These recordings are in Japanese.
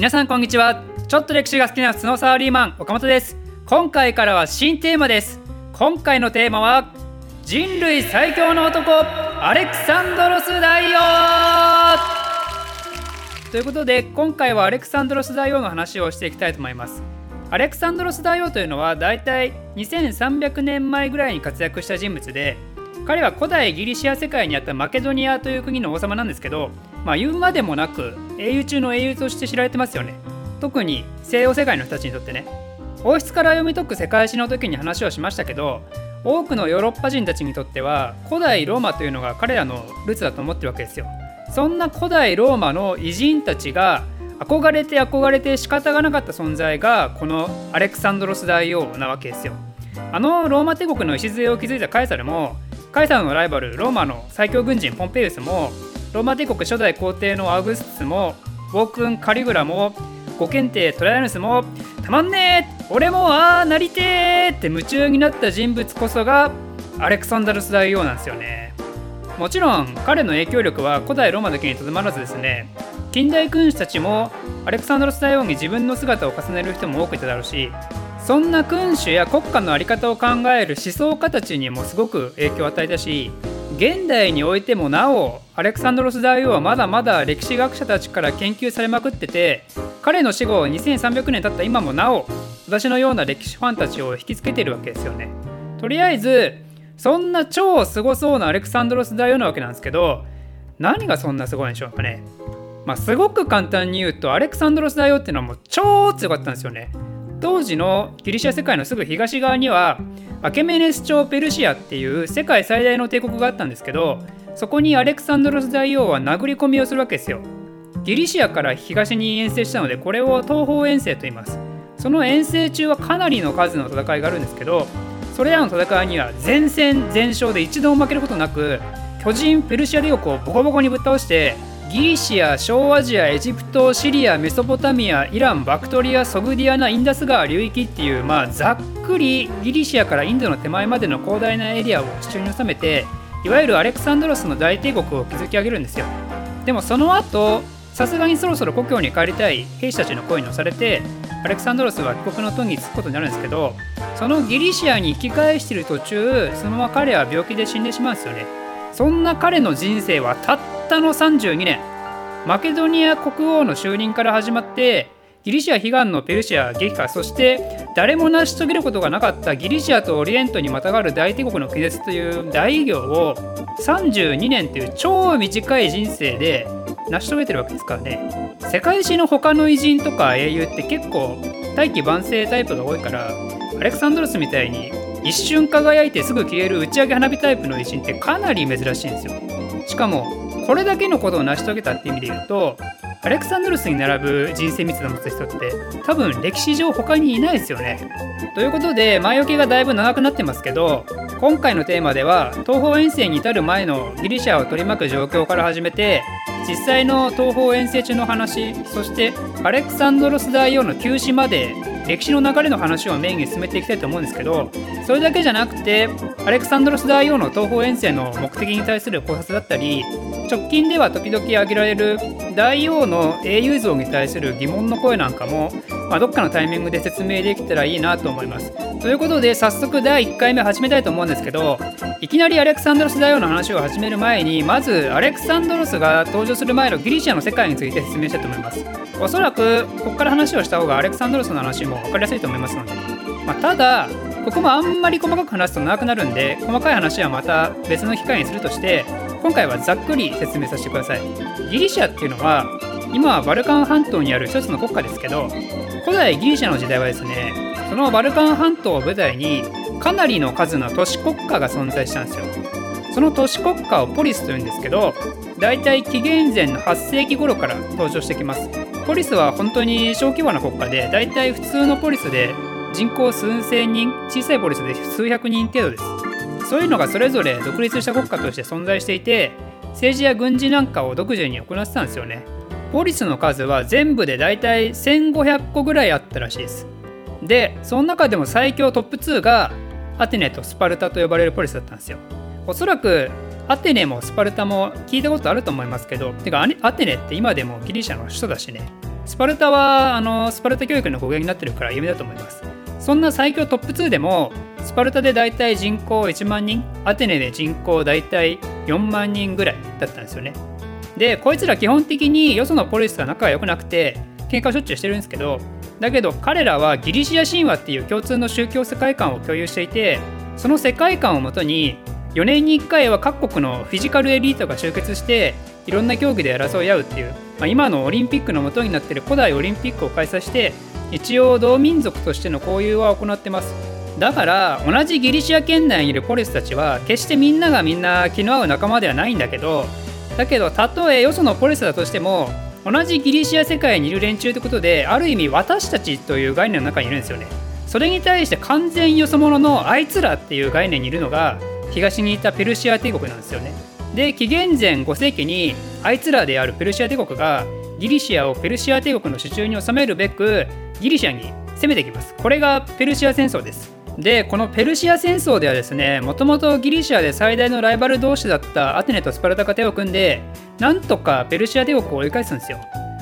皆さんこんにちは。ちょっと歴史が好きな普通のサラリーマン岡本です。今回からは新テーマです。今回のテーマは人類最強の男アレクサンドロス大王。ということで今回はアレクサンドロス大王の話をしていきたいと思います。アレクサンドロス大王というのはだいたい2300年前ぐらいに活躍した人物で彼は古代ギリシア世界にあったマケドニアという国の王様なんですけどまあ言うまでもなく英雄中の英雄として知られてますよね。特に西洋世界の人たちにとってね。王室から読み解く世界史の時に話をしましたけど多くのヨーロッパ人たちにとっては古代ローマというのが彼らのルーツだと思ってるわけですよ。そんな古代ローマの偉人たちが憧れて憧れて仕方がなかった存在がこのアレクサンドロス大王なわけですよ。あのローマ帝国の礎を築いたカエサルもカエサルのライバルローマの最強軍人ポンペイウスもローマ帝国初代皇帝のアウグストスもウォークン・カリグラも五検定トライアヌスもたまんねえ俺もああなりてーって夢中になった人物こそがアレクサンダルス大王なんですよね。もちろん彼の影響力は古代ローマだけにとどまらずですね近代君主たちもアレクサンドロス大王に自分の姿を重ねる人も多くいただろうしそんな君主や国家の在り方を考える思想家たちにもすごく影響を与えたし現代においてもなおアレクサンドロス大王はまだまだ歴史学者たちから研究されまくってて彼の死後2300年経った今もなお私のような歴史ファンたちを引きつけているわけですよね。とりあえずそんな超すごそうなアレクサンドロス大王なわけなんですけど何がそんなすごいんでしょうかね。まあ、すごく簡単に言うとアレクサンドロス大王っていうのはもう超強かったんですよね。当時のギリシャ世界のすぐ東側にはアケメネス朝ペルシアっていう世界最大の帝国があったんですけどそこにアレクサンドロス大王は殴り込みをするわけですよ。ギリシアから東に遠征したのでこれを東方遠征と言います。その遠征中はかなりの数の戦いがあるんですけどそれらの戦いには全戦全勝で一度も負けることなく巨人ペルシア帝国をボコボコにぶっ倒してギリシア小アジアエジプトシリアメソポタミアイランバクトリアソグディアナインダス川流域っていうまあざっくりギリシアからインドの手前までの広大なエリアを地中に収めていわゆるアレクサンドロスの大帝国を築き上げるんですよ。でもその後さすがにそろそろ故郷に帰りたい兵士たちの声に押されてアレクサンドロスは帰国の途に着くことになるんですけどそのギリシアに引き返している途中そのまま彼は病気で死んでしまうんですよね。そんな彼の人生はたったの32年。マケドニア国王の就任から始まってギリシア悲願のペルシア撃破そして誰も成し遂げることがなかったギリシアとオリエントにまたがる大帝国の気絶という大偉業を32年という超短い人生で成し遂げてるわけですからね。世界史の他の偉人とか英雄って結構大器晩成タイプが多いからアレクサンドロスみたいに一瞬輝いてすぐ消える打ち上げ花火タイプの偉人ってかなり珍しいんですよしかもこれだけのことを成し遂げたって意味で言うとアレクサンドロスに並ぶ人生密度を持つ人って多分歴史上他にいないですよね。ということで前置きがだいぶ長くなってますけど今回のテーマでは東方遠征に至る前のギリシャを取り巻く状況から始めて実際の東方遠征中の話そしてアレクサンドロス大王の急死まで歴史の流れの話をメインに進めていきたいと思うんですけどそれだけじゃなくてアレクサンドロス大王の東方遠征の目的に対する考察だったり直近では時々挙げられる大王の英雄像に対する疑問の声なんかも、まあ、どっかのタイミングで説明できたらいいなと思います。ということで早速第1回目始めたいと思うんですけどいきなりアレクサンドロス大王の話を始める前にまずアレクサンドロスが登場する前のギリシアの世界について説明したいと思います。おそらくここから話をした方がアレクサンドロスの話も分かりやすいと思いますので、まあ、ただここもあんまり細かく話すと長くなるんで細かい話はまた別の機会にするとして今回はざっくり説明させてくださいギリシャっていうのは今はバルカン半島にある一つの国家ですけど古代ギリシャの時代はですねそのバルカン半島を舞台にかなりの数の都市国家が存在したんですよ。その都市国家をポリスというんですけどだいたい紀元前の8世紀頃から登場してきます。ポリスは本当に小規模な国家でだいたい普通のポリスで人口数千人小さいポリスで数百人程度です。そういうのがそれぞれ独立した国家として存在していて政治や軍事なんかを独自に行ってたんですよね。ポリスの数は全部でだいたい1500個ぐらいあったらしいです。でその中でも最強トップ2がアテネとスパルタと呼ばれるポリスだったんですよ。おそらくアテネもスパルタも聞いたことあると思いますけどてかアテネって今でもギリシャの首都だしね。スパルタはあのスパルタ教育の語源になってるから有名だと思います。そんな最強トップ2でもスパルタでだいたい人口1万人アテネで人口だいたい4万人ぐらいだったんですよね。でこいつら基本的によそのポリスとは仲が良くなくて喧嘩しょっちゅうしてるんですけどだけど彼らはギリシア神話っていう共通の宗教世界観を共有していてその世界観をもとに4年に1回は各国のフィジカルエリートが集結していろんな競技で争い合うっていう、まあ、今のオリンピックの元になっている古代オリンピックを開催して一応同民族としての交流は行ってます。だから同じギリシア圏内にいるポリスたちは決してみんながみんな気の合う仲間ではないんだけどだけどたとえよそのポリスだとしても同じギリシア世界にいる連中ってことである意味私たちという概念の中にいるんですよね。それに対して完全よそ者のあいつらっていう概念にいるのが東にいたペルシア帝国なんですよね。で紀元前5世紀にあいつらであるペルシア帝国がギリシアをペルシア帝国の手中に収めるべくギリシアに攻めてきます。これがペルシア戦争です。でこのペルシア戦争ではですねもともとギリシアで最大のライバル同士だったアテネとスパルタが手を組んでなんとかペルシア帝国を追い返すんですよ。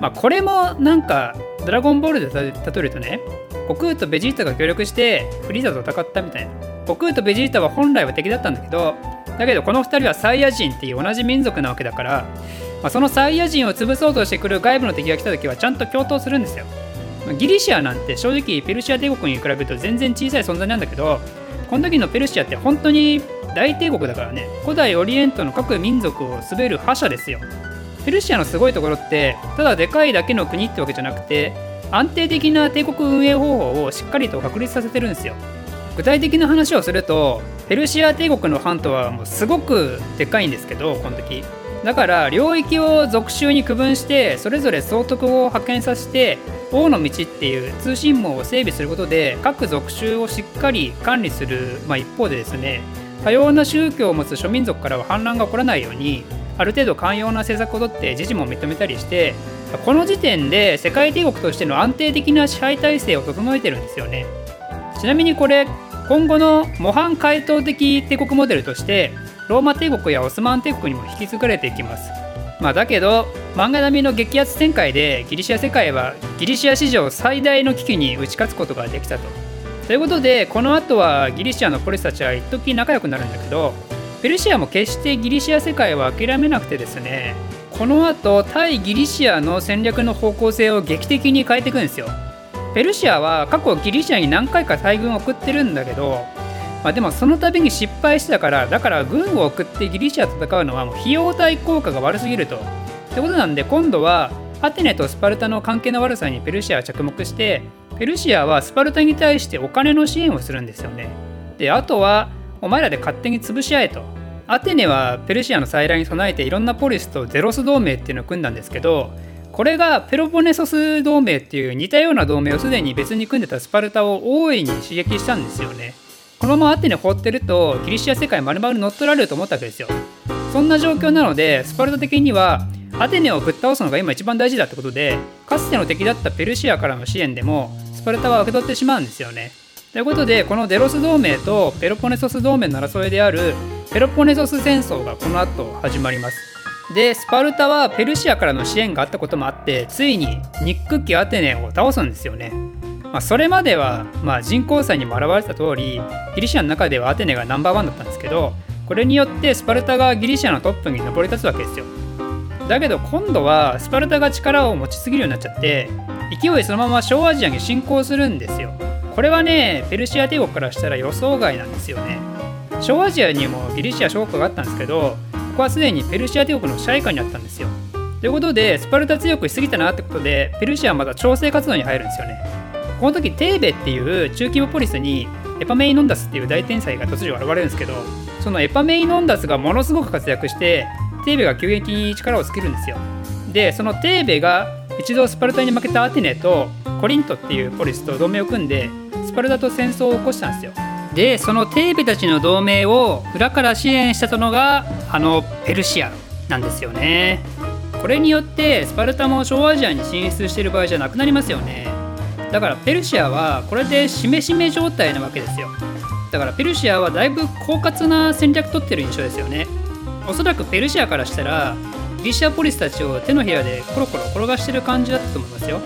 まあこれもなんかドラゴンボールで例えるとね悟空とベジータが協力してフリーザと戦ったみたいな。悟空とベジータは本来は敵だったんだけどだけどこの2人はサイヤ人っていう同じ民族なわけだから、まあ、そのサイヤ人を潰そうとしてくる外部の敵が来た時はちゃんと共闘するんですよ。ギリシアなんて正直ペルシア帝国に比べると全然小さい存在なんだけどこの時のペルシアって本当に大帝国だからね古代オリエントの各民族を滑る覇者ですよ。ペルシアのすごいところってただでかいだけの国ってわけじゃなくて安定的な帝国運営方法をしっかりと確立させてるんですよ。具体的な話をするとペルシア帝国の藩とはもうすごくでかいんですけどこの時。だから領域を属州に区分してそれぞれ総督を派遣させて王の道っていう通信網を整備することで各属州をしっかり管理する、まあ、一方でですね多様な宗教を持つ諸民族からは反乱が起こらないようにある程度寛容な政策をとって自治も認めたりしてこの時点で世界帝国としての安定的な支配体制を整えてるんですよね。ちなみにこれ今後の模範解答的帝国モデルとしてローマ帝国やオスマン帝国にも引き継がれていきます。まあだけど漫画並みの激アツ展開でギリシア世界はギリシア史上最大の危機に打ち勝つことができたと。ということでこの後はギリシアのポリスたちは一時仲良くなるんだけどペルシアも決してギリシア世界は諦めなくてですねこの後対ギリシアの戦略の方向性を劇的に変えていくんですよ。ペルシアは過去ギリシアに何回か大軍を送ってるんだけど、まあ、でもその度に失敗してたからだから軍を送ってギリシアと戦うのはもう費用対効果が悪すぎると。ってことなんで今度はアテネとスパルタの関係の悪さにペルシアは着目してペルシアはスパルタに対してお金の支援をするんですよね。であとはお前らで勝手に潰し合えと。アテネはペルシアの再来に備えていろんなポリスとゼロス同盟っていうのを組んだんですけどこれがペロポネソス同盟っていう似たような同盟をすでに別に組んでたスパルタを大いに刺激したんですよね。このままアテネ放ってるとギリシア世界丸々乗っ取られると思ったわけですよ。そんな状況なのでスパルタ的にはアテネをぶっ倒すのが今一番大事だってことでかつての敵だったペルシアからの支援でもスパルタは受け取ってしまうんですよね。ということでこのデロス同盟とペロポネソス同盟の争いであるペロポネソス戦争がこの後始まります。でスパルタはペルシアからの支援があったこともあってついに憎きアテネを倒すんですよね、まあ、それまでは、まあ、人口差にも表れた通りギリシアの中ではアテネがナンバーワンだったんですけどこれによってスパルタがギリシアのトップに上り立つわけですよ。だけど今度はスパルタが力を持ちすぎるようになっちゃって勢いそのまま小アジアに侵攻するんですよ。これはねペルシア帝国からしたら予想外なんですよね。小アジアにもギリシア諸国があったんですけどここはすでにペルシア帝国の支配下にあったんですよ。ということでスパルタ強くしすぎたなってことでペルシアはまだ調整活動に入るんですよね。この時テーベっていう中規模ポリスにエパメイノンダスっていう大天才が突如現れるんですけどそのエパメイノンダスがものすごく活躍してテーベが急激に力をつけるんですよ。でそのテーベが一度スパルタに負けたアテネとコリントっていうポリスと同盟を組んでスパルタと戦争を起こしたんですよ。でそのテーベたちの同盟を裏から支援したのがあのペルシアなんですよね。これによってスパルタも小アジアに進出してる場合じゃなくなりますよね。だからペルシアはこれでしめしめ状態なわけですよ。だからペルシアはだいぶ狡猾な戦略取ってる印象ですよね。おそらくペルシアからしたらギリシアポリスたちを手のひらでコロコロ転がしてる感じだったと思いますよ。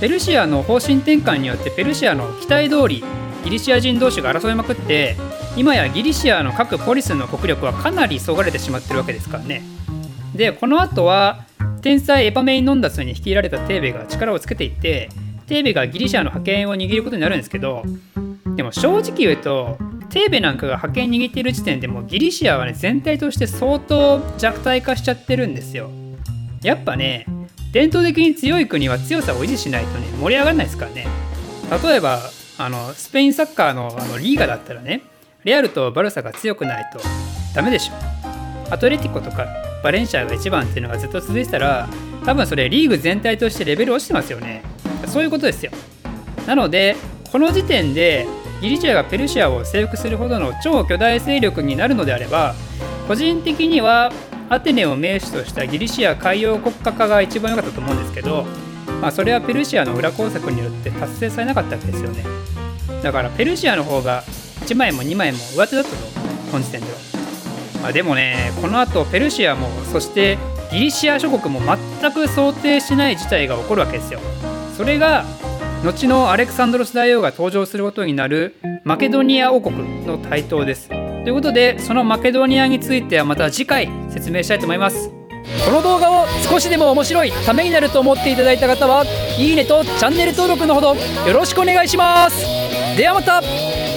ペルシアの方針転換によってペルシアの期待通りギリシア人同士が争いまくって今やギリシアの各ポリスの国力はかなりそがれてしまってるわけですからね。でこの後は天才エパメイ・ノンダスに率いられたテーベが力をつけていってテーベがギリシアの覇権を握ることになるんですけどでも正直言うとテーベなんかが覇権握っている時点でもうギリシアはね全体として相当弱体化しちゃってるんですよ。やっぱね伝統的に強い国は強さを維持しないとね盛り上がらないですからね。例えばあのスペインサッカーのあのリーガだったらねレアルとバルサが強くないとダメでしょ。アトレティコとかバレンシアが1番っていうのがずっと続いてたら多分それリーグ全体としてレベル落ちてますよね。そういうことですよ。なのでこの時点でギリシアがペルシアを征服するほどの超巨大勢力になるのであれば個人的にはアテネを名手としたギリシア海洋国家化が一番良かったと思うんですけど、まあ、それはペルシアの裏工作によって達成されなかったわけですよね。だからペルシアの方が1枚も2枚も上手だったと本時点では、まあ、でもねこの後ペルシアもそしてギリシア諸国も全く想定しない事態が起こるわけですよ。それが後のアレクサンドロス大王が登場することになるマケドニア王国の台頭です。ということでそのマケドニアについてはまた次回説明したいと思います。この動画を少しでも面白いためになると思っていただいた方はいいねとチャンネル登録のほどよろしくお願いします。ではまた。